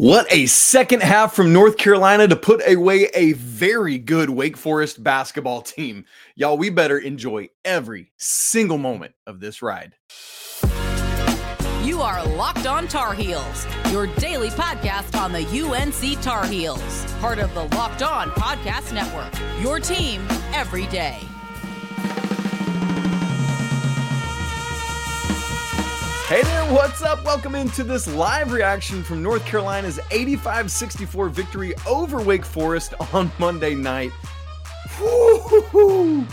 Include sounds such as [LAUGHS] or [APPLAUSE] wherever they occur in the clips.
What a second half from North Carolina to put away a very good Wake Forest basketball team. Y'all, we better enjoy every single moment of this ride. You are Locked On Tar Heels, your daily podcast on the UNC Tar Heels, part of the Locked On Podcast Network. Your team every day. Hey there, what's up? Welcome into this live reaction from North Carolina's 85 64 victory over Wake Forest [LAUGHS] on Monday night. Woo-hoo-hoo.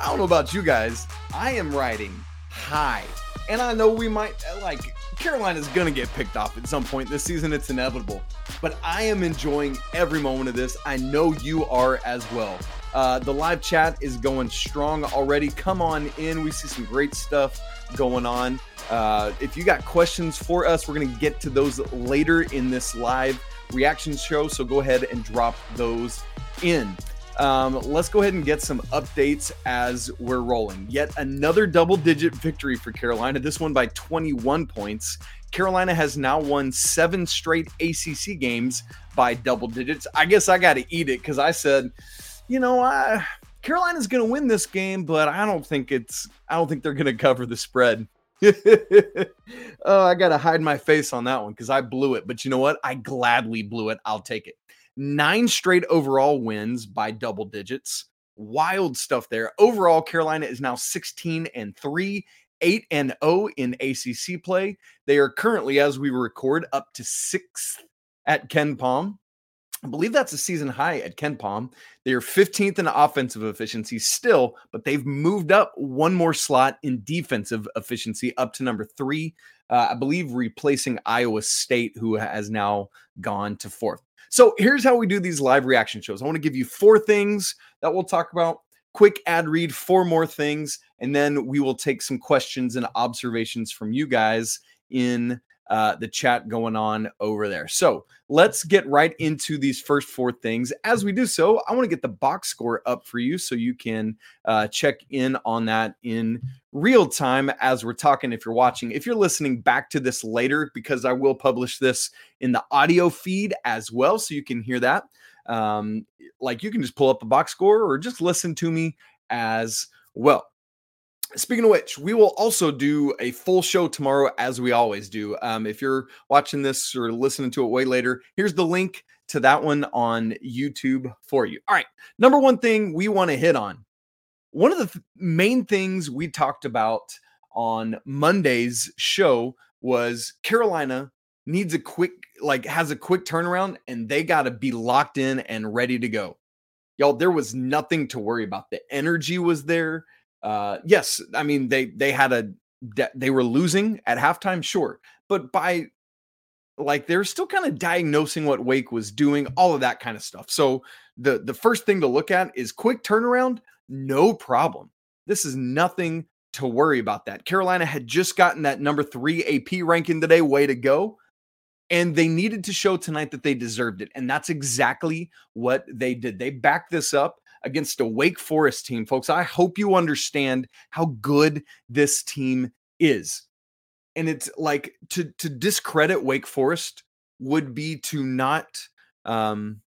I don't know about you guys, I am riding high. And I know we might, like, Carolina's to get picked off at some point this season. It's inevitable. But I am enjoying every moment of this. I know you are as well. Uh, the live chat is going strong already. Come on in. We see some great stuff going on. Uh, if you got questions for us, we're going to get to those later in this live reaction show. So go ahead and drop those in. Um, let's go ahead and get some updates as we're rolling. Yet another double digit victory for Carolina, this one by 21 points. Carolina has now won seven straight ACC games by double digits. I guess I got to eat it because I said, you know, I, Carolina's going to win this game, but I don't think it's, I don't think they're going to cover the spread. [LAUGHS] oh, I got to hide my face on that one because I blew it. But you know what? I gladly blew it. I'll take it. Nine straight overall wins by double digits. Wild stuff there. Overall, Carolina is now 16 and 3, 8 and 0 in ACC play. They are currently, as we record, up to sixth at KenPom. I believe that's a season high at KenPom. They are 15th in offensive efficiency still, but they've moved up one more slot in defensive efficiency up to number three. Uh, I believe replacing Iowa State, who has now gone to fourth. So here's how we do these live reaction shows. I want to give you four things that we'll talk about. Quick ad read, four more things, and then we will take some questions and observations from you guys in uh, the chat going on over there. So let's get right into these first four things. As we do so, I want to get the box score up for you so you can uh, check in on that in real time as we're talking. If you're watching, if you're listening back to this later, because I will publish this in the audio feed as well, so you can hear that. Um, like you can just pull up the box score or just listen to me as well. Speaking of which, we will also do a full show tomorrow, as we always do. Um, if you're watching this or listening to it way later, here's the link to that one on YouTube for you. All right. Number one thing we want to hit on. One of the th- main things we talked about on Monday's show was Carolina needs a quick, like, has a quick turnaround and they got to be locked in and ready to go. Y'all, there was nothing to worry about. The energy was there uh, yes, I mean they they had a they were losing at halftime, sure, but by like they're still kind of diagnosing what Wake was doing, all of that kind of stuff. So the the first thing to look at is quick turnaround, no problem. This is nothing to worry about that. Carolina had just gotten that number 3 AP ranking today, way to go. And they needed to show tonight that they deserved it. And that's exactly what they did. They backed this up against a Wake Forest team, folks. I hope you understand how good this team is. And it's like to to discredit Wake Forest would be to not um,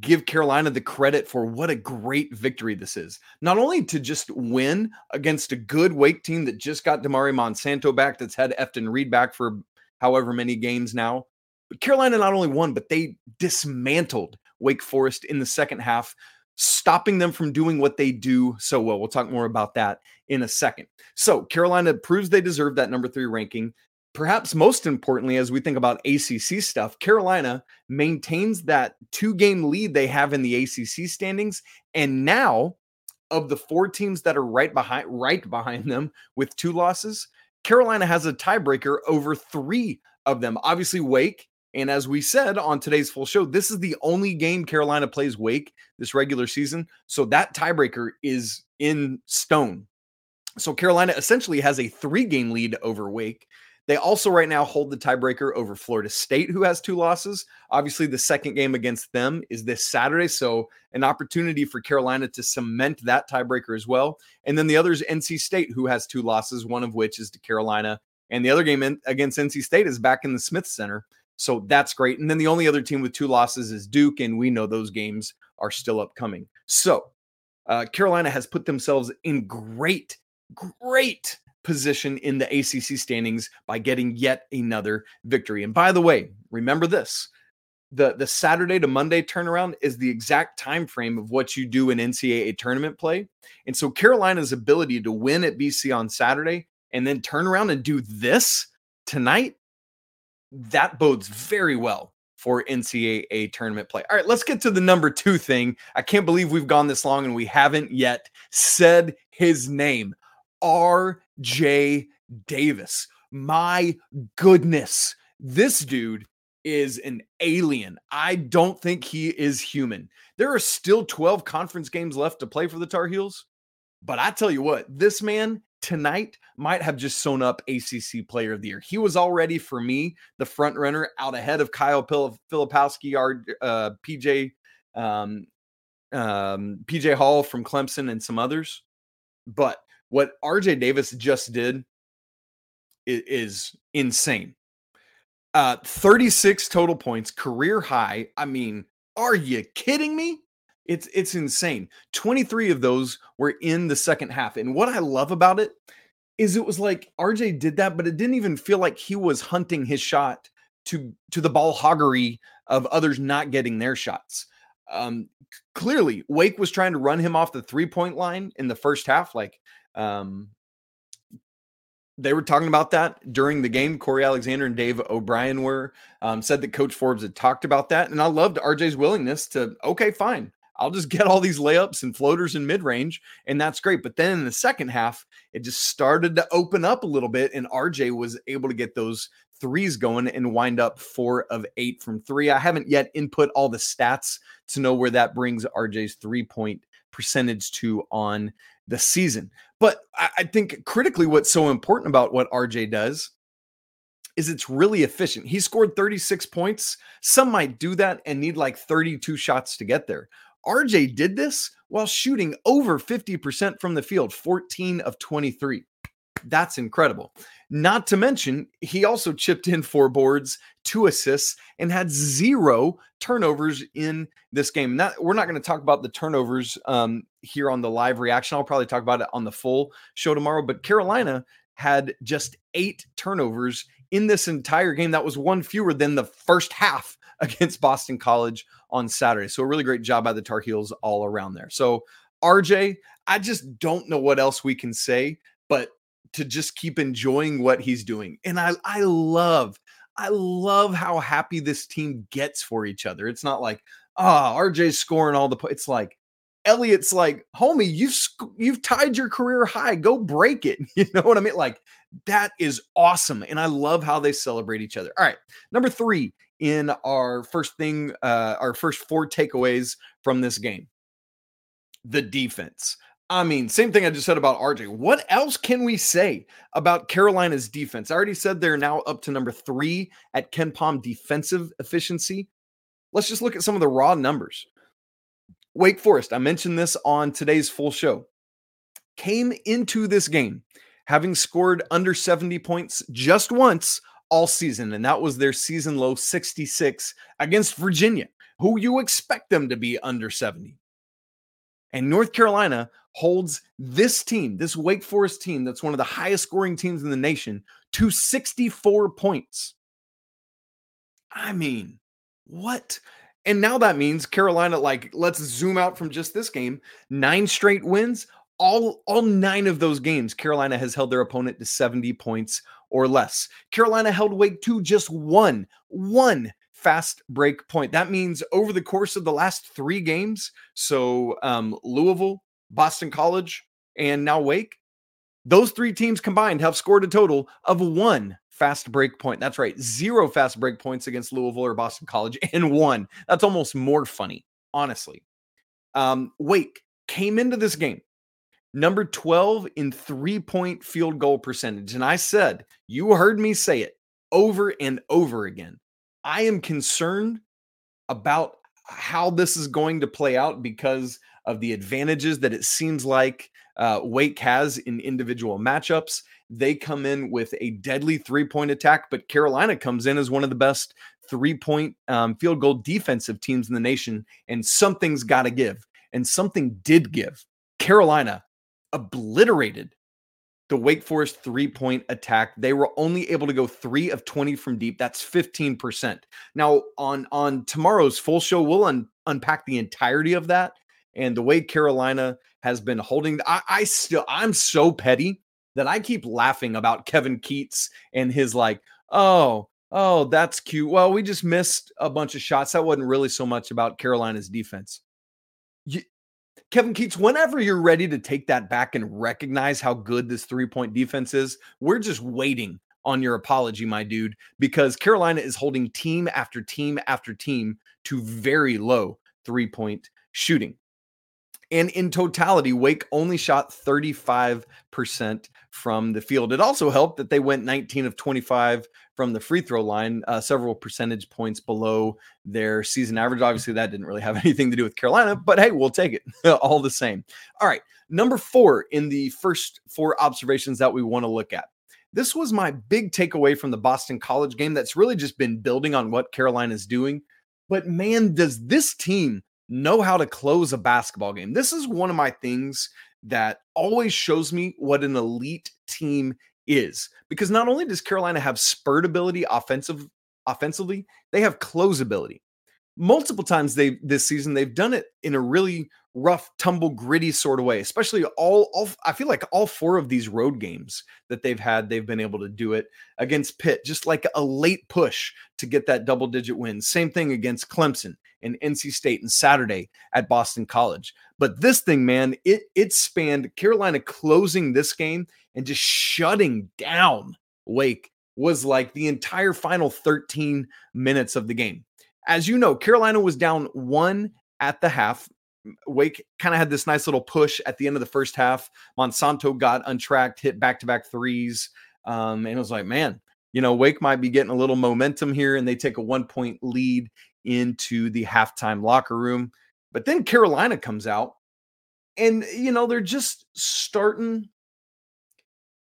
give Carolina the credit for what a great victory this is. Not only to just win against a good Wake team that just got Damari Monsanto back, that's had Efton Reid back for however many games now. But Carolina not only won, but they dismantled Wake Forest in the second half stopping them from doing what they do so well. We'll talk more about that in a second. So, Carolina proves they deserve that number three ranking. Perhaps most importantly, as we think about ACC stuff, Carolina maintains that two game lead they have in the ACC standings. And now, of the four teams that are right behind right behind them with two losses, Carolina has a tiebreaker over three of them. Obviously, Wake and as we said on today's full show, this is the only game Carolina plays Wake this regular season. So that tiebreaker is in stone. So Carolina essentially has a three game lead over Wake. They also right now hold the tiebreaker over Florida State, who has two losses. Obviously, the second game against them is this Saturday. So, an opportunity for Carolina to cement that tiebreaker as well. And then the other is NC State, who has two losses, one of which is to Carolina. And the other game in, against NC State is back in the Smith Center. So that's great. And then the only other team with two losses is Duke, and we know those games are still upcoming. So uh, Carolina has put themselves in great, great position in the ACC standings by getting yet another victory. And by the way, remember this the the Saturday to Monday turnaround is the exact time frame of what you do in NCAA tournament play. And so Carolina's ability to win at BC on Saturday and then turn around and do this tonight that bodes very well for NCAA tournament play. All right, let's get to the number 2 thing. I can't believe we've gone this long and we haven't yet said his name. RJ Davis. My goodness. This dude is an alien. I don't think he is human. There are still 12 conference games left to play for the Tar Heels. But I tell you what, this man tonight might have just sewn up ACC Player of the Year. He was already for me the front runner out ahead of Kyle Pil- Filipowski, uh, PJ um, um, PJ Hall from Clemson, and some others. But what RJ Davis just did is, is insane. Uh, 36 total points, career high. I mean, are you kidding me? It's it's insane. 23 of those were in the second half. And what I love about it is it was like RJ did that, but it didn't even feel like he was hunting his shot to to the ball hoggery of others not getting their shots. Um, clearly, Wake was trying to run him off the three point line in the first half. Like um, they were talking about that during the game. Cory Alexander and Dave O'Brien were um, said that Coach Forbes had talked about that, and I loved RJ's willingness to okay, fine, I'll just get all these layups and floaters in mid range, and that's great. But then in the second half, it just started to open up a little bit, and RJ was able to get those threes going and wind up four of eight from three. I haven't yet input all the stats to know where that brings RJ's three point percentage to on the season. But I think critically, what's so important about what RJ does is it's really efficient. He scored 36 points. Some might do that and need like 32 shots to get there. RJ did this while shooting over 50% from the field, 14 of 23. That's incredible. Not to mention, he also chipped in four boards, two assists, and had zero turnovers in this game. That we're not going to talk about the turnovers um, here on the live reaction. I'll probably talk about it on the full show tomorrow. But Carolina had just eight turnovers in this entire game. That was one fewer than the first half [LAUGHS] against Boston College on Saturday. So a really great job by the Tar Heels all around there. So RJ, I just don't know what else we can say, but to just keep enjoying what he's doing. And I I love I love how happy this team gets for each other. It's not like, ah, oh, RJ's scoring all the po-. it's like Elliot's like, homie, you've you've tied your career high. Go break it. [LAUGHS] You know what I mean? Like that is awesome, and I love how they celebrate each other. All right, number three in our first thing, uh, our first four takeaways from this game, the defense. I mean, same thing I just said about RJ. What else can we say about Carolina's defense? I already said they're now up to number three at KenPom defensive efficiency. Let's just look at some of the raw numbers. Wake Forest, I mentioned this on today's full show, came into this game having scored under 70 points just once all season, and that was their season low 66 against Virginia, who you expect them to be under 70. And North Carolina holds this team, this Wake Forest team, that's one of the highest scoring teams in the nation, to 64 points. I mean, what? And now that means Carolina, like, let's zoom out from just this game, nine straight wins. All, all nine of those games, Carolina has held their opponent to 70 points or less. Carolina held Wake to just one, one fast break point. That means over the course of the last three games, so um, Louisville, Boston College, and now Wake, those three teams combined have scored a total of one fast break point. That's right, zero fast break points against Louisville or Boston College, [LAUGHS] and one. That's almost more funny, honestly. Um, Wake came into this game number 12 in three point field goal percentage. And I said, you heard me say it over and over again. I am concerned about how this is going to play out because of the advantages that it seems like uh, Wake has in individual matchups. They come in with a deadly three point attack, but Carolina comes in as one of the best three point um, field goal defensive teams in the nation, and something's got to give. And something did give. Carolina obliterated the Wake Forest three point attack. They were only able to go three of 20 from deep. That's 15%. Now, on, on tomorrow's full show, we'll un- unpack the entirety of that and the way Carolina has been holding. I, I still, I'm so petty that I keep laughing about Kevin Keatts and his like, oh, oh, that's cute. Well, we just missed a bunch of shots. That wasn't really so much about Carolina's defense. Kevin Keatts, whenever you're ready to take that back and recognize how good this three point defense is, we're just waiting on your apology, my dude, because Carolina is holding team after team after team to very low three point shooting. And in totality, Wake only shot 35% from the field. It also helped that they went 19 of 25 from the free throw line, uh, several percentage points below their season average. Obviously, that didn't really have [LAUGHS] anything to do with Carolina, but hey, we'll take it [LAUGHS] all the same. All right. Number four in the first four observations that we want to look at. This was my big takeaway from the Boston College game that's really just been building on what Carolina is doing. But man, does this team know how to close a basketball game. This is one of my things that always shows me what an elite team is because not only does Carolina have spurt ability offensive offensively, they have close ability. Multiple times they this season they've done it in a really rough, tumble, gritty sort of way. Especially all, all I feel like all four of these road games that they've had, they've been able to do it against Pitt, just like a late push to get that double digit win. Same thing against Clemson and NC State and Saturday at Boston College. But this thing, man, it it spanned Carolina closing this game and just shutting down Wake was like the entire final 13 minutes of the game. As you know, Carolina was down one at the half. Wake kind of had this nice little push at the end of the first half. Monsanto got untracked, hit back to back threes. Um, and it was like, man, you know, Wake might be getting a little momentum here, and they take a one point lead into the halftime locker room. But then Carolina comes out, and, you know, they're just starting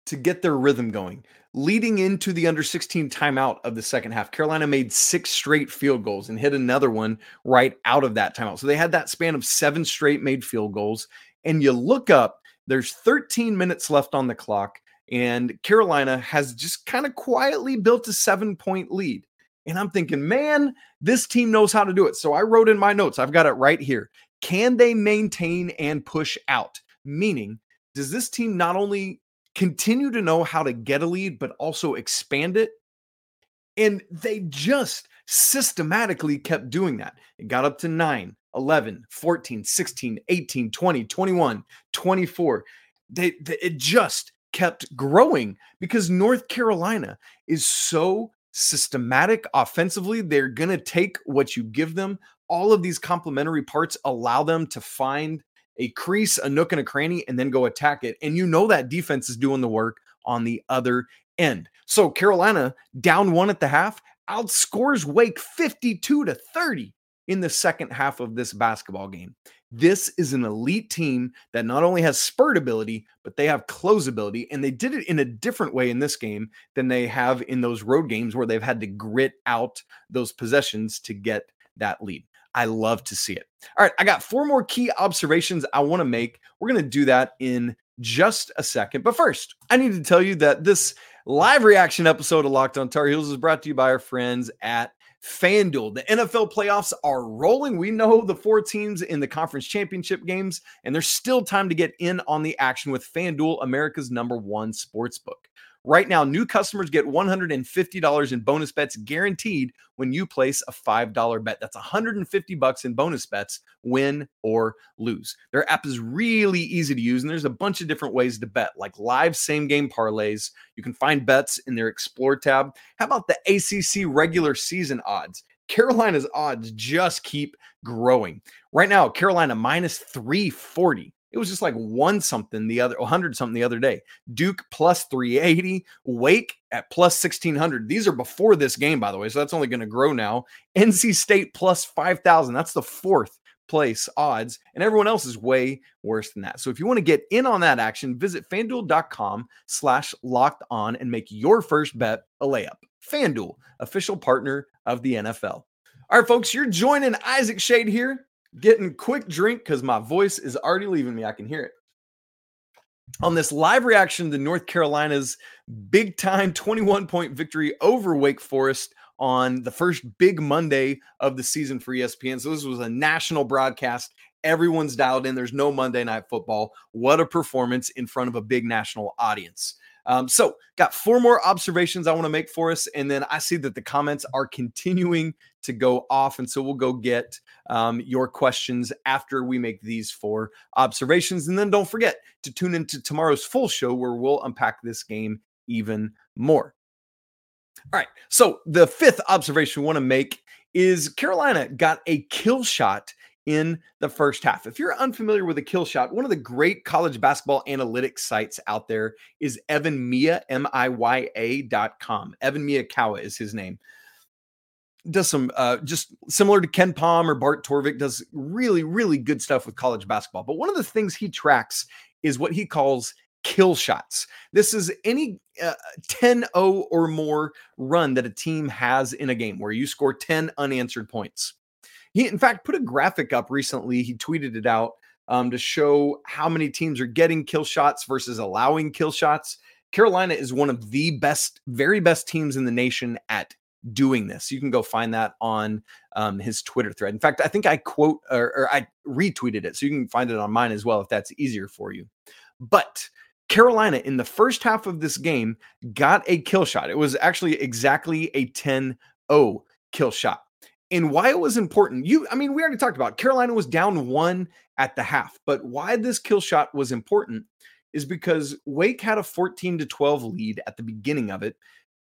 to get their rhythm going. Leading into the under 16 timeout of the second half, Carolina made six straight field goals and hit another one right out of that timeout. So they had that span of seven straight made field goals. And you look up, there's 13 minutes left on the clock, and Carolina has just kind of quietly built a seven point lead. And I'm thinking, man, this team knows how to do it. So I wrote in my notes, I've got it right here. Can they maintain and push out? Meaning, does this team not only continue to know how to get a lead, but also expand it. And they just systematically kept doing that. It got up to 9, 11, 14, 16, 18, 20, 21, 24. They, they, it just kept growing because North Carolina is so systematic offensively. They're going to take what you give them. All of these complementary parts allow them to find a crease, a nook, and a cranny, and then go attack it. And you know that defense is doing the work on the other end. So Carolina down one at the half outscores Wake 52 to 30 in the second half of this basketball game. This is an elite team that not only has spurt ability, but they have close ability. And they did it in a different way in this game than they have in those road games where they've had to grit out those possessions to get that lead. I love to see it. All right, I got four more key observations I want to make. We're going to do that in just a second. But first, I need to tell you that this live reaction episode of Locked on Tar Heels is brought to you by our friends at FanDuel. The NFL playoffs are rolling. We know the four teams in the conference championship games, and there's still time to get in on the action with FanDuel, America's number one sports book. Right now, new customers get $150 in bonus bets guaranteed when you place a $5 bet. That's 150 bucks in bonus bets, win or lose. Their app is really easy to use, and there's a bunch of different ways to bet, like live same game parlays. You can find bets in their Explore tab. How about the ACC regular season odds? Carolina's odds just keep growing. Right now, Carolina minus 340 it was just like one something the other 100 something the other day. Duke plus 380, Wake at plus 1600. These are before this game, by the way. So that's only going to grow now. NC State plus 5000. That's the fourth place odds. And everyone else is way worse than that. So if you want to get in on that action, visit fanduel.com slash locked on and make your first bet a layup. FanDuel, official partner of the NFL. All right, folks, you're joining Isaac Schade here, getting quick drink because my voice is already leaving me. I can hear it. On this live reaction to North Carolina's big time 21 point victory over Wake Forest on the first big Monday of the season for ESPN. So this was a national broadcast. Everyone's dialed in. There's no Monday night football. What a performance in front of a big national audience. Um, so, got four more observations I want to make for us. And then I see that the comments are continuing to go off. And so, we'll go get um, your questions after we make these four observations. And then don't forget to tune into tomorrow's full show where we'll unpack this game even more. All right. So the fifth observation we want to make is Carolina got a kill shot in the first half. If you're unfamiliar with a kill shot, one of the great college basketball analytics sites out there is Evan Miya, M I Y A.com. Evan Miyakawa is his name. Does some uh, just similar to KenPom or Bart Torvik, does really, really good stuff with college basketball. But one of the things he tracks is what he calls kill shots. This is any uh, 10 0 or more run that a team has in a game where you score 10 unanswered points. He, in fact, put a graphic up recently. He tweeted it out um, to show how many teams are getting kill shots versus allowing kill shots. Carolina is one of the best, very best teams in the nation at doing this. You can go find that on um, his Twitter thread. In fact, I think I quote or, or I retweeted it, so you can find it on mine as well if that's easier for you. But Carolina in the first half of this game got a kill shot. It was actually exactly a 10 0 kill shot. And why it was important, you, I mean, we already talked about Carolina was down one at the half, but why this kill shot was important is because Wake had a 14 to 12 lead at the beginning of it.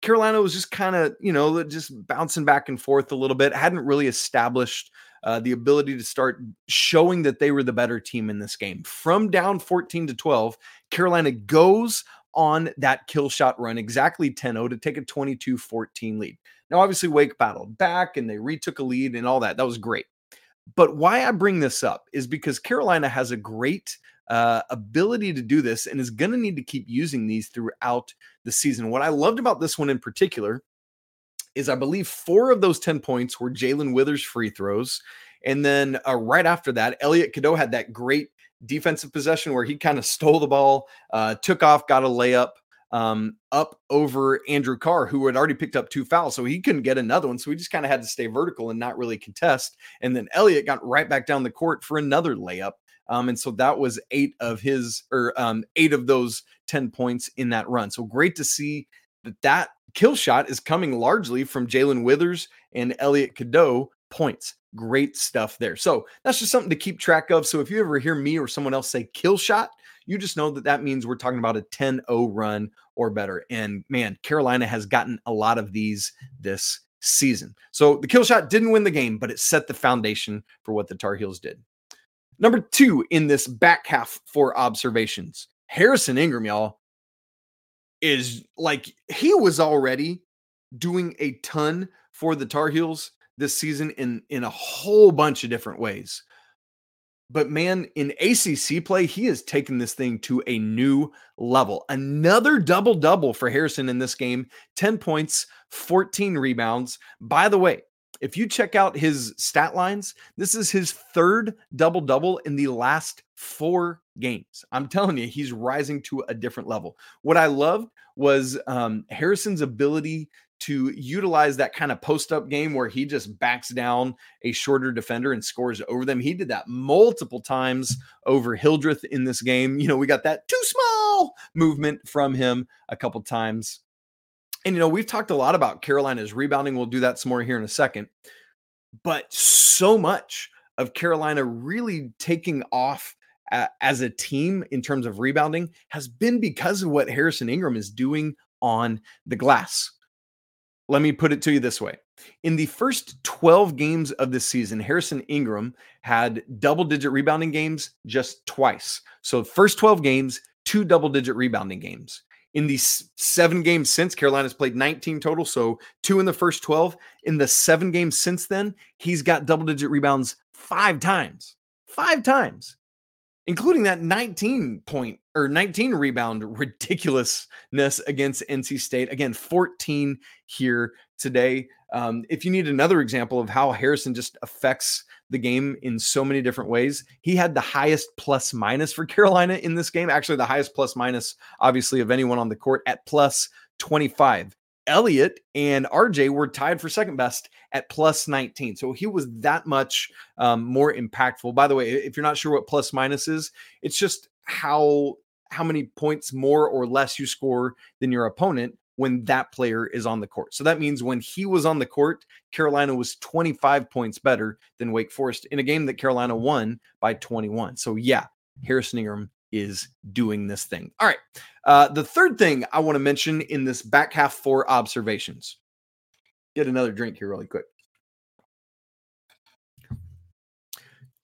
Carolina was just kind of, you know, just bouncing back and forth a little bit, hadn't really established uh, the ability to start showing that they were the better team in this game. From down 14 to 12, Carolina goes on that kill shot run exactly 10 0 to take a 22 14 lead. Now, obviously, Wake battled back and they retook a lead and all that. That was great. But why I bring this up is because Carolina has a great uh, ability to do this and is going to need to keep using these throughout the season. What I loved about this one in particular is I believe four of those 10 points were Jalen Withers free throws. And then uh, right after that, Elliot Cadeau had that great defensive possession where he kind of stole the ball, uh, took off, got a layup um, up over Andrew Carr, who had already picked up two fouls. So he couldn't get another one. So he just kind of had to stay vertical and not really contest. And then Elliot got right back down the court for another layup. Um, and so that was eight of his or um, eight of those 10 points in that run. So great to see that that kill shot is coming largely from Jalen Withers and Elliot Cadeau points. Great stuff there. So that's just something to keep track of. So if you ever hear me or someone else say kill shot, you just know that that means we're talking about a 10 0 run or better. And man, Carolina has gotten a lot of these this season. So the kill shot didn't win the game, but it set the foundation for what the Tar Heels did. Number two in this back half for observations Harrison Ingram, y'all, is like he was already doing a ton for the Tar Heels this season in in a whole bunch of different ways. But man, in ACC play, he has taken this thing to a new level. Another double double for Harrison in this game 10 points, 14 rebounds. By the way, if you check out his stat lines, this is his third double double in the last four games. I'm telling you, he's rising to a different level. What I loved was um, Harrison's ability to utilize that kind of post up game where he just backs down a shorter defender and scores over them. He did that multiple times over Hildreth in this game. You know, we got that too small movement from him a couple times. And, you know, we've talked a lot about Carolina's rebounding. We'll do that some more here in a second. But so much of Carolina really taking off uh, as a team in terms of rebounding has been because of what Harrison Ingram is doing on the glass. Let me put it to you this way. In the first 12 games of the season, Harrison Ingram had double digit rebounding games just twice. So, first 12 games, two double digit rebounding games in the seven games since Carolina's played 19 total, so two in the first 12. In the seven games since then, he's got double digit rebounds five times, five times, including that 19 point or 19 rebound [LAUGHS] ridiculousness against NC State. Again, 14 here today. Um, if you need another example of how Harrison just affects the game in so many different ways, he had the highest plus minus for Carolina in this game. Actually, the highest plus minus, obviously, of anyone on the court at plus 25. Elliot and RJ were tied for second best at plus 19. So he was that much um, more impactful. By the way, if you're not sure what plus minus is, it's just how how many points more or less you score than your opponent when that player is on the court. So that means when he was on the court, Carolina was 25 points better than Wake Forest in a game that Carolina won by 21. So yeah, Harrison Ingram is doing this thing. All right. Uh, the third thing I want to mention in this back half four observations. Get another drink here really quick.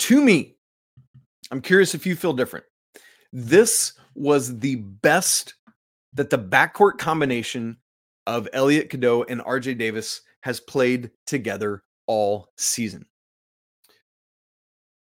To me, I'm curious if you feel different. This was the best that the backcourt combination of Elliot Cadeau and RJ Davis has played together all season.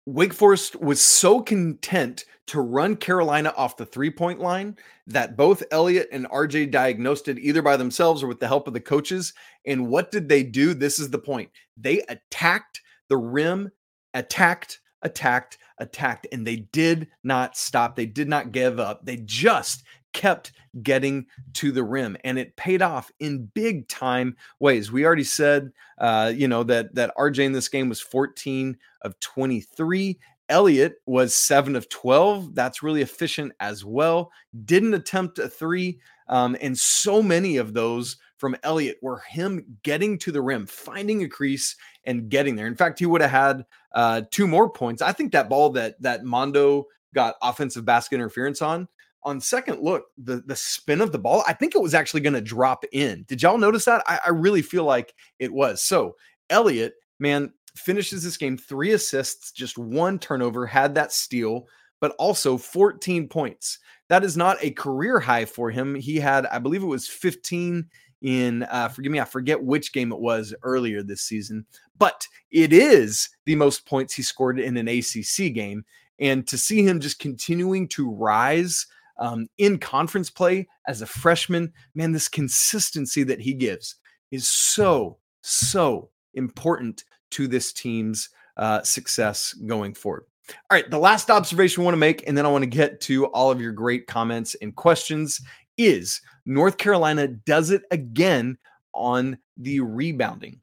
Wake Forest was so content to run Carolina off the three point line that both Elliot and RJ diagnosed it either by themselves or with the help of the coaches. And what did they do? This is the point. They attacked the rim, attacked, attacked, attacked, and they did not stop. They did not give up. They just kept getting to the rim and it paid off in big time ways. We already said uh, you know that that rj in this game was 14 of 23 elliot was 7 of 12 that's really efficient as well. Didn't attempt a three um, and so many of those from elliot were him getting to the rim finding a crease and getting there. In fact he would have had uh, two more points. I think that ball that that Mando got offensive basket interference on on second look, the the spin of the ball, I think it was actually going to drop in. Did y'all notice that? I, I, really feel like it was. So Elliot, man, finishes this game three assists, just one turnover, had that steal, but also 14 points. That is not a career high for him. He had, I believe it was 15 in uh, forgive me, I forget which game it was earlier this season, but it is the most points he scored in an ACC game. And to see him just continuing to rise um, in conference play as a freshman, man, this consistency that he gives is so, so important to this team's uh, success going forward. All right, the last observation I want to make, and then I want to get to all of your great comments and questions, is North Carolina does it again on the rebounding.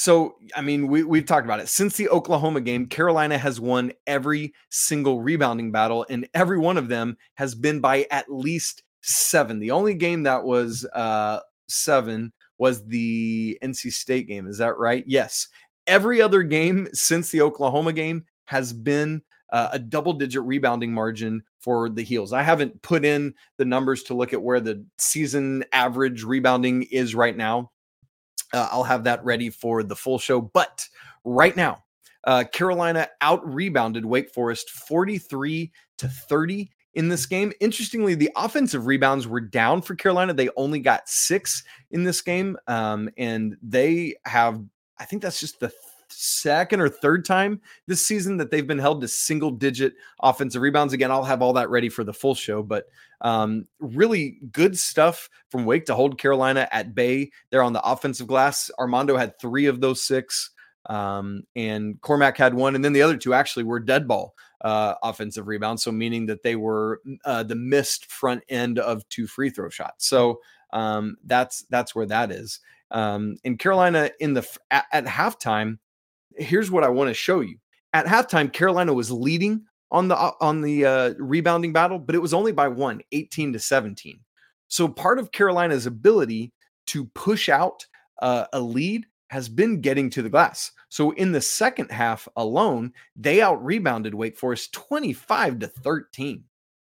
So, I mean, we, we've talked about it. Since the Oklahoma game, Carolina has won every single rebounding battle, and every one of them has been by at least seven. The only game that was uh, seven was the NC State game. Is that right? Yes. Every other game since the Oklahoma game has been uh, a double digit rebounding margin for the Heels. I haven't put in the numbers to look at where the season average rebounding is right now. Uh, I'll have that ready for the full show. But right now, uh, Carolina out rebounded Wake Forest 43 to 30 in this game. Interestingly, the offensive rebounds were down for Carolina. They only got six in this game. Um, and they have, I think that's just the second or third time this season that they've been held to single digit offensive rebounds. Again, I'll have all that ready for the full show, but um, really good stuff from Wake to hold Carolina at bay there on the offensive glass. Armando had three of those six, um, and Cormac had one, and then the other two actually were dead ball uh, offensive rebounds. So meaning that they were uh, the missed front end of two free throw shots. So um, that's that's where that is. Um, in Carolina, in the at, at halftime, here's what I want to show you. At halftime, Carolina was leading on the uh, on the uh, rebounding battle, but it was only by one, 18 to 17. So part of Carolina's ability to push out uh, a lead has been getting to the glass. So in the second half alone, they out rebounded Wake Forest 25 to 13.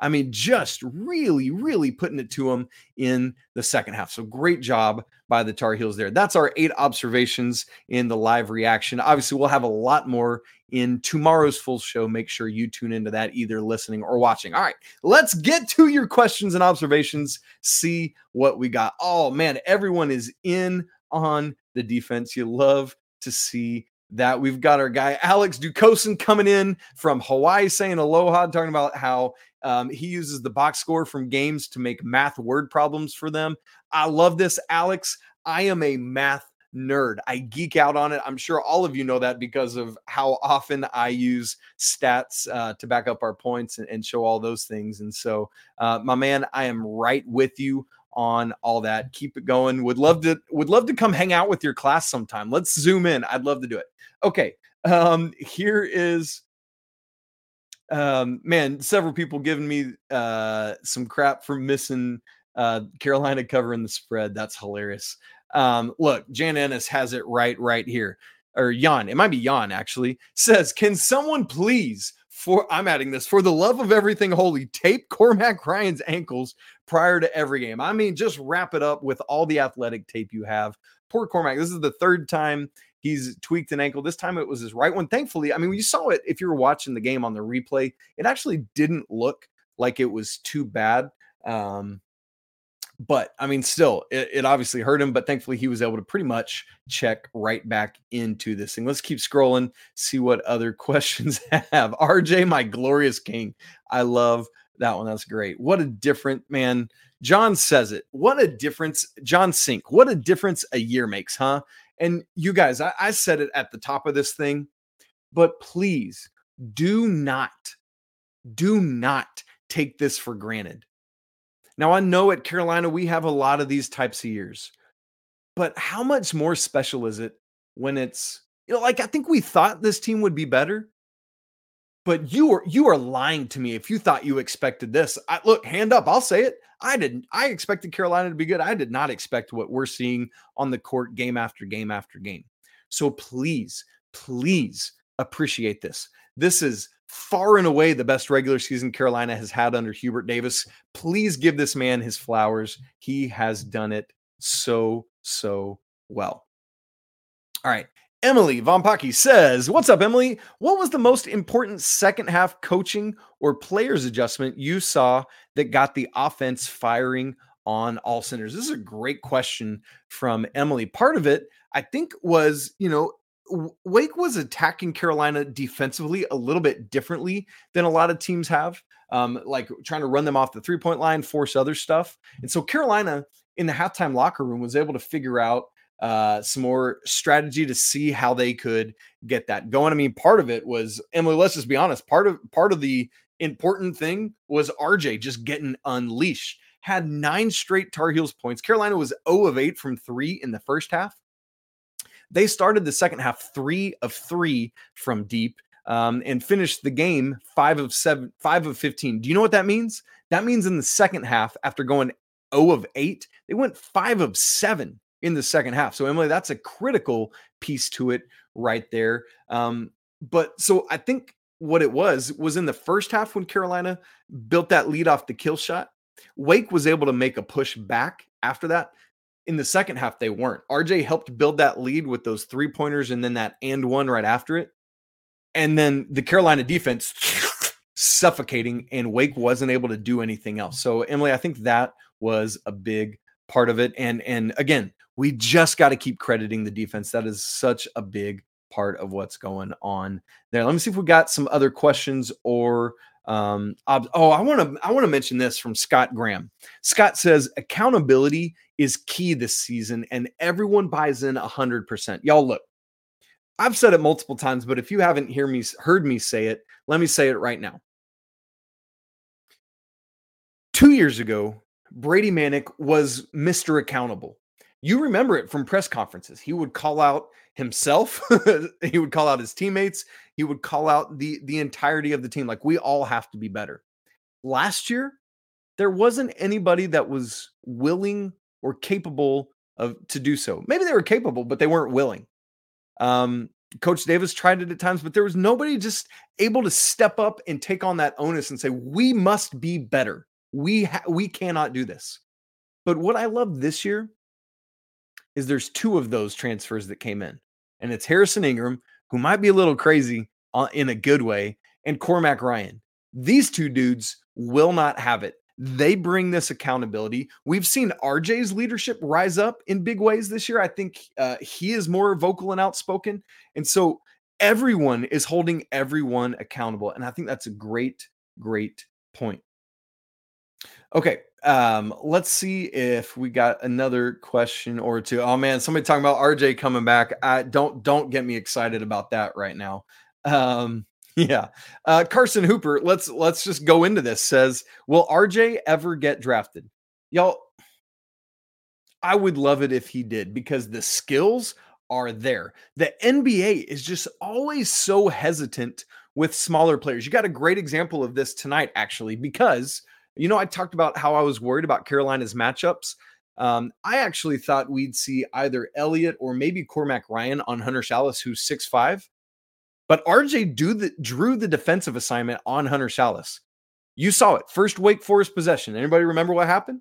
I mean, just really, really putting it to them in the second half. So great job by the Tar Heels there. That's our eight observations in the live reaction. Obviously, we'll have a lot more in tomorrow's full show. Make sure you tune into that, either listening or watching. All right, let's get to your questions and observations. See what we got. Oh, man, everyone is in on the defense. You love to see that. We've got our guy Alex Ducosin coming in from Hawaii saying aloha, talking about how um, he uses the box score from games to make math word problems for them. I love this, Alex. I am a math nerd. I geek out on it. I'm sure all of you know that because of how often I use stats uh, to back up our points and, and, show all those things. And so, uh, my man, I am right with you on all that. Keep it going. Would love to would love to come hang out with your class sometime. Let's zoom in. I'd love to do it. Okay. Um, here is um, man, several people giving me uh, some crap for missing uh, Carolina covering the spread. That's hilarious. Um, look, Jan Ennis has it right, right here. Or Jan, it might be Jan actually, says, Can someone please, for I'm adding this, for the love of everything holy, tape Cormac Ryan's ankles prior to every game? I mean, just wrap it up with all the athletic tape you have. Poor Cormac. This is the third time he's tweaked an ankle. This time it was his right one. Thankfully, I mean, you saw it if you were watching the game on the replay, it actually didn't look like it was too bad. Um, but I mean, still, it, it, obviously hurt him, but thankfully he was able to pretty much check right back into this thing. Let's keep scrolling, see what other [LAUGHS] questions have. RJ, my glorious king. I love that one. That's great. What a different man. John says it. What a difference. John Sink. What a difference a year makes, huh? And you guys, I, I said it at the top of this thing, but please do not, do not take this for granted now, I know at Carolina, we have a lot of these types of years, but how much more special is it when it's, you know, like I think we thought this team would be better, but you are you are lying to me if you thought you expected this. I, look, hand up, I'll say it. I didn't. I expected Carolina to be good. I did not expect what we're seeing on the court game after game after game. So please, please appreciate this. This is far and away the best regular season Carolina has had under Hubert Davis. Please give this man his flowers. He has done it so, so well. All right. Emily Von says, What's up, Emily? What was the most important second half coaching or players adjustment you saw that got the offense firing on all centers? This is a great question from Emily. Part of it, I think, was, you know, Wake was attacking Carolina defensively a little bit differently than a lot of teams have, um, like trying to run them off the three point line, force other stuff. And so Carolina in the halftime locker room was able to figure out uh, some more strategy to see how they could get that going. I mean, part of it was Emily. Let's just be honest. Part of part of the important thing was RJ just getting unleashed. Had nine straight Tar Heels points. Carolina was 0 of 8 from three in the first half. They started the second half three of three from deep um, and finished the game five of seven, five of 15. Do you know what that means? That means in the second half, after going 0 of 8, they went five of seven in the second half. So, Emily, that's a critical piece to it right there. Um, but so I think what it was was in the first half when Carolina built that lead off the kill shot. Wake was able to make a push back after that in the second half they weren't. RJ helped build that lead with those three pointers and then that and one right after it. And then the Carolina defense suffocating and Wake wasn't able to do anything else. So Emily, I think that was a big part of it and and again, we just got to keep crediting the defense. That is such a big part of what's going on there. Let me see if we got some other questions or um, oh, I want to I want to mention this from Scott Graham. Scott says accountability is key this season, and everyone buys in hundred percent. Y'all look, I've said it multiple times, but if you haven't hear me heard me say it, let me say it right now. Two years ago, Brady Manek was Mr. Accountable. You remember it from press conferences. He would call out himself, [LAUGHS] he would call out his teammates, he would call out the the entirety of the team like we all have to be better. Last year, there wasn't anybody that was willing or capable of to do so. Maybe they were capable, but they weren't willing. Um, Coach Davis tried it at times, but there was nobody just able to step up and take on that onus and say, "We must be better. We ha- we cannot do this." But what I love this year is there's two of those transfers that came in, and it's Harrison Ingram, who might be a little crazy uh, in a good way, and Cormac Ryan. These two dudes will not have it. They bring this accountability. We've seen RJ's leadership rise up in big ways this year. I think uh, he is more vocal and outspoken. And so everyone is holding everyone accountable. And I think that's a great, great point. Okay. Um, let's see if we got another question or two. Oh man, somebody talking about RJ coming back. I don't don't get me excited about that right now. Um, yeah. Uh, Carson Hooper, let's let's just go into this. Says, will RJ ever get drafted? Y'all, I would love it if he did because the skills are there. The NBA is just always so hesitant with smaller players. You got a great example of this tonight, actually, because you know, I talked about how I was worried about Carolina's matchups. Um, I actually thought we'd see either Elliot or maybe Cormac Ryan on Hunter Sallis, who's six five. But RJ the, drew the defensive assignment on Hunter Sallis. You saw it. First Wake Forest possession. Anybody remember what happened?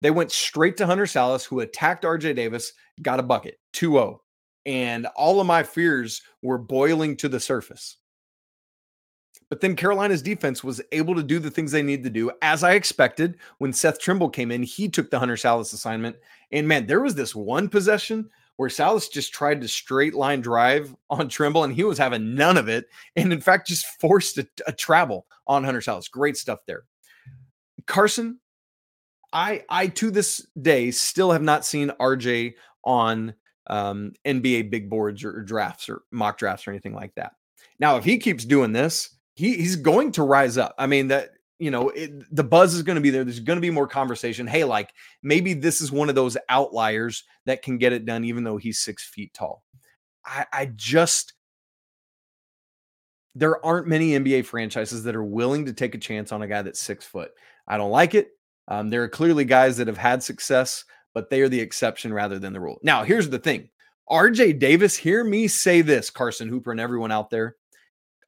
They went straight to Hunter Sallis, who attacked RJ Davis, got a bucket, 2 0. And all of my fears were boiling to the surface. But then Carolina's defense was able to do the things they need to do, as I expected. When Seth Trimble came in, he took the Hunter Sallis assignment. And man, there was this one possession where Sallis just tried to straight line drive on Trimble, and he was having none of it. And in fact, just forced a, a travel on Hunter Sallis. Great stuff there. Carson, I I to this day still have not seen RJ on um, NBA big boards or drafts or mock drafts or anything like that. Now, if he keeps doing this, he he's going to rise up. I mean that you know it, the buzz is going to be there. There's going to be more conversation. Hey, like maybe this is one of those outliers that can get it done, even though he's six feet tall. I, I just there aren't many NBA franchises that are willing to take a chance on a guy that's six foot. I don't like it. Um, there are clearly guys that have had success, but they are the exception rather than the rule. Now, here's the thing RJ Davis, hear me say this, Carson Hooper, and everyone out there.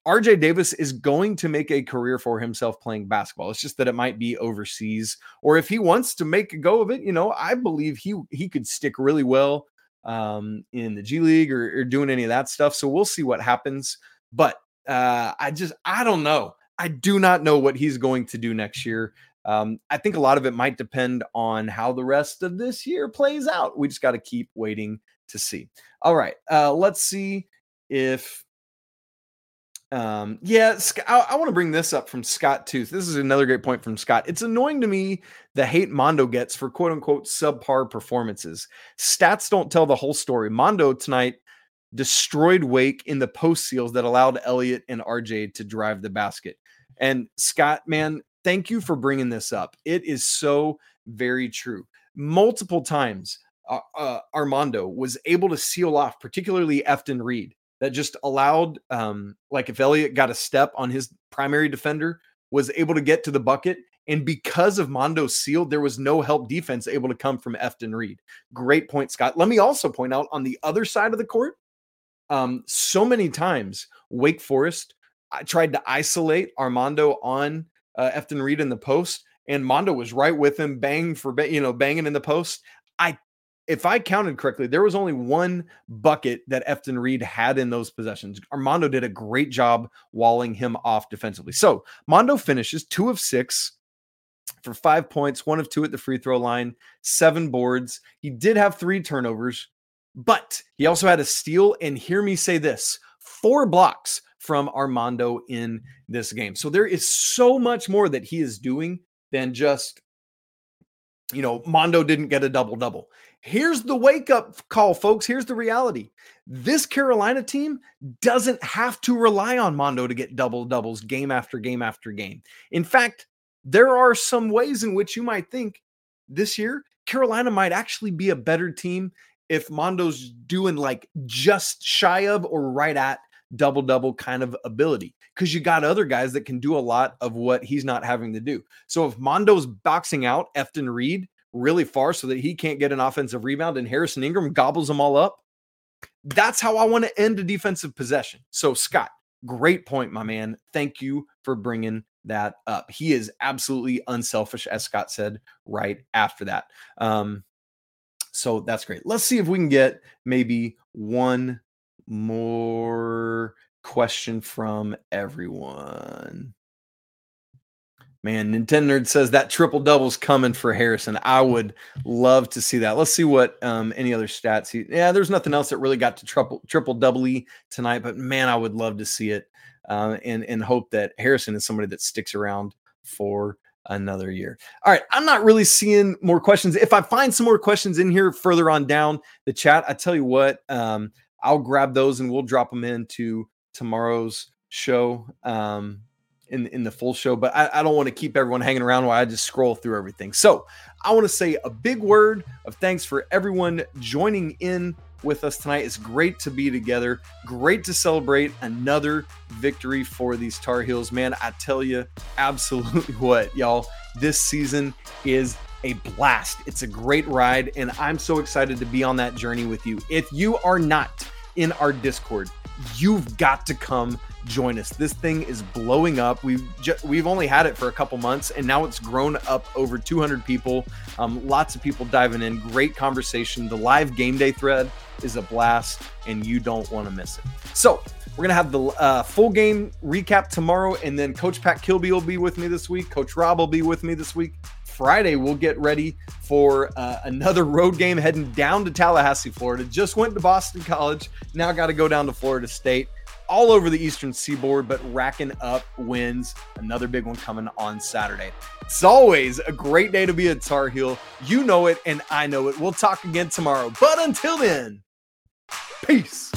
RJ Davis is going to make a career for himself playing basketball. It's just that it might be overseas, or if he wants to make a go of it, you know, I believe he he could stick really well um, in the G League or, or doing any of that stuff. So we'll see what happens. But uh, I just I don't know. I do not know what he's going to do next year. Um, I think a lot of it might depend on how the rest of this year plays out. We just got to keep waiting to see. All right, uh, let's see if um, yeah, I, I want to bring this up from Scott Tooth. This is another great point from Scott. It's annoying to me the hate Mando gets for quote unquote subpar performances. Stats don't tell the whole story. Mando tonight destroyed Wake in the post seals that allowed Elliot and RJ to drive the basket. And Scott, man, thank you for bringing this up. It is so very true. Multiple times, uh, uh, Armando was able to seal off, particularly Efton Reid that just allowed, um, like if Elliot got a step on his primary defender, was able to get to the bucket. And because of Mando's seal, there was no help defense able to come from Efton Reid. Great point, Scott. Let me also point out on the other side of the court, um, so many times Wake Forest I tried to isolate Armando on uh, Efton Reid in the post, and Mando was right with him, bang for you know banging in the post. I if I counted correctly, there was only one bucket that Efton Reid had in those possessions. Armando did a great job walling him off defensively. So Mando finishes two of six for five points, one of two at the free throw line, seven boards. He did have three turnovers, but he also had a steal. And hear me say this four blocks from Armando in this game. So there is so much more that he is doing than just, you know, Mando didn't get a double double. Here's the wake up call, folks. Here's the reality. This Carolina team doesn't have to rely on Mando to get double doubles game after game after game. In fact, there are some ways in which you might think this year Carolina might actually be a better team if Mando's doing like just shy of or right at double double kind of ability because you got other guys that can do a lot of what he's not having to do. So if Mando's boxing out Efton Reid really far so that he can't get an offensive rebound and Harrison Ingram gobbles them all up. That's how I want to end a defensive possession. So, Scott, great point, my man. Thank you for bringing that up. He is absolutely unselfish, as Scott said right after that. Um, so that's great. Let's see if we can get maybe one more question from everyone. Man, Nintendo Nerd says that triple double's coming for Harrison. I would love to see that. Let's see what um, any other stats. He, yeah, there's nothing else that really got to triple triple double tonight, but man, I would love to see it uh, and and hope that Harrison is somebody that sticks around for another year. All right, I'm not really seeing more questions. If I find some more questions in here further on down the chat, I tell you what, um, I'll grab those and we'll drop them into tomorrow's show. Um, in, in the full show, but I, I don't want to keep everyone hanging around while I just scroll through everything. So I want to say a big word of thanks for everyone joining in with us tonight. It's great to be together. Great to celebrate another victory for these Tar Heels. Man, I tell you, absolutely [LAUGHS] what, y'all, this season is a blast. It's a great ride, and I'm so excited to be on that journey with you. If you are not in our Discord, you've got to come join us. This thing is blowing up. We've ju- we've only had it for a couple months, and now it's grown up over 200 people. Um, lots of people diving in. Great conversation. The live game day thread is a blast, and you don't want to miss it. So we're gonna have the uh, full game recap tomorrow, and then Coach Pat Kilby will be with me this week. Coach Rob will be with me this week. Friday, we'll get ready for uh, another road game heading down to Tallahassee, Florida. Just went to Boston College. Now got to go down to Florida State all over the eastern seaboard, but racking up wins. Another big one coming on Saturday. It's always a great day to be a Tar Heel. You know it, and I know it. We'll talk again tomorrow. But until then, peace.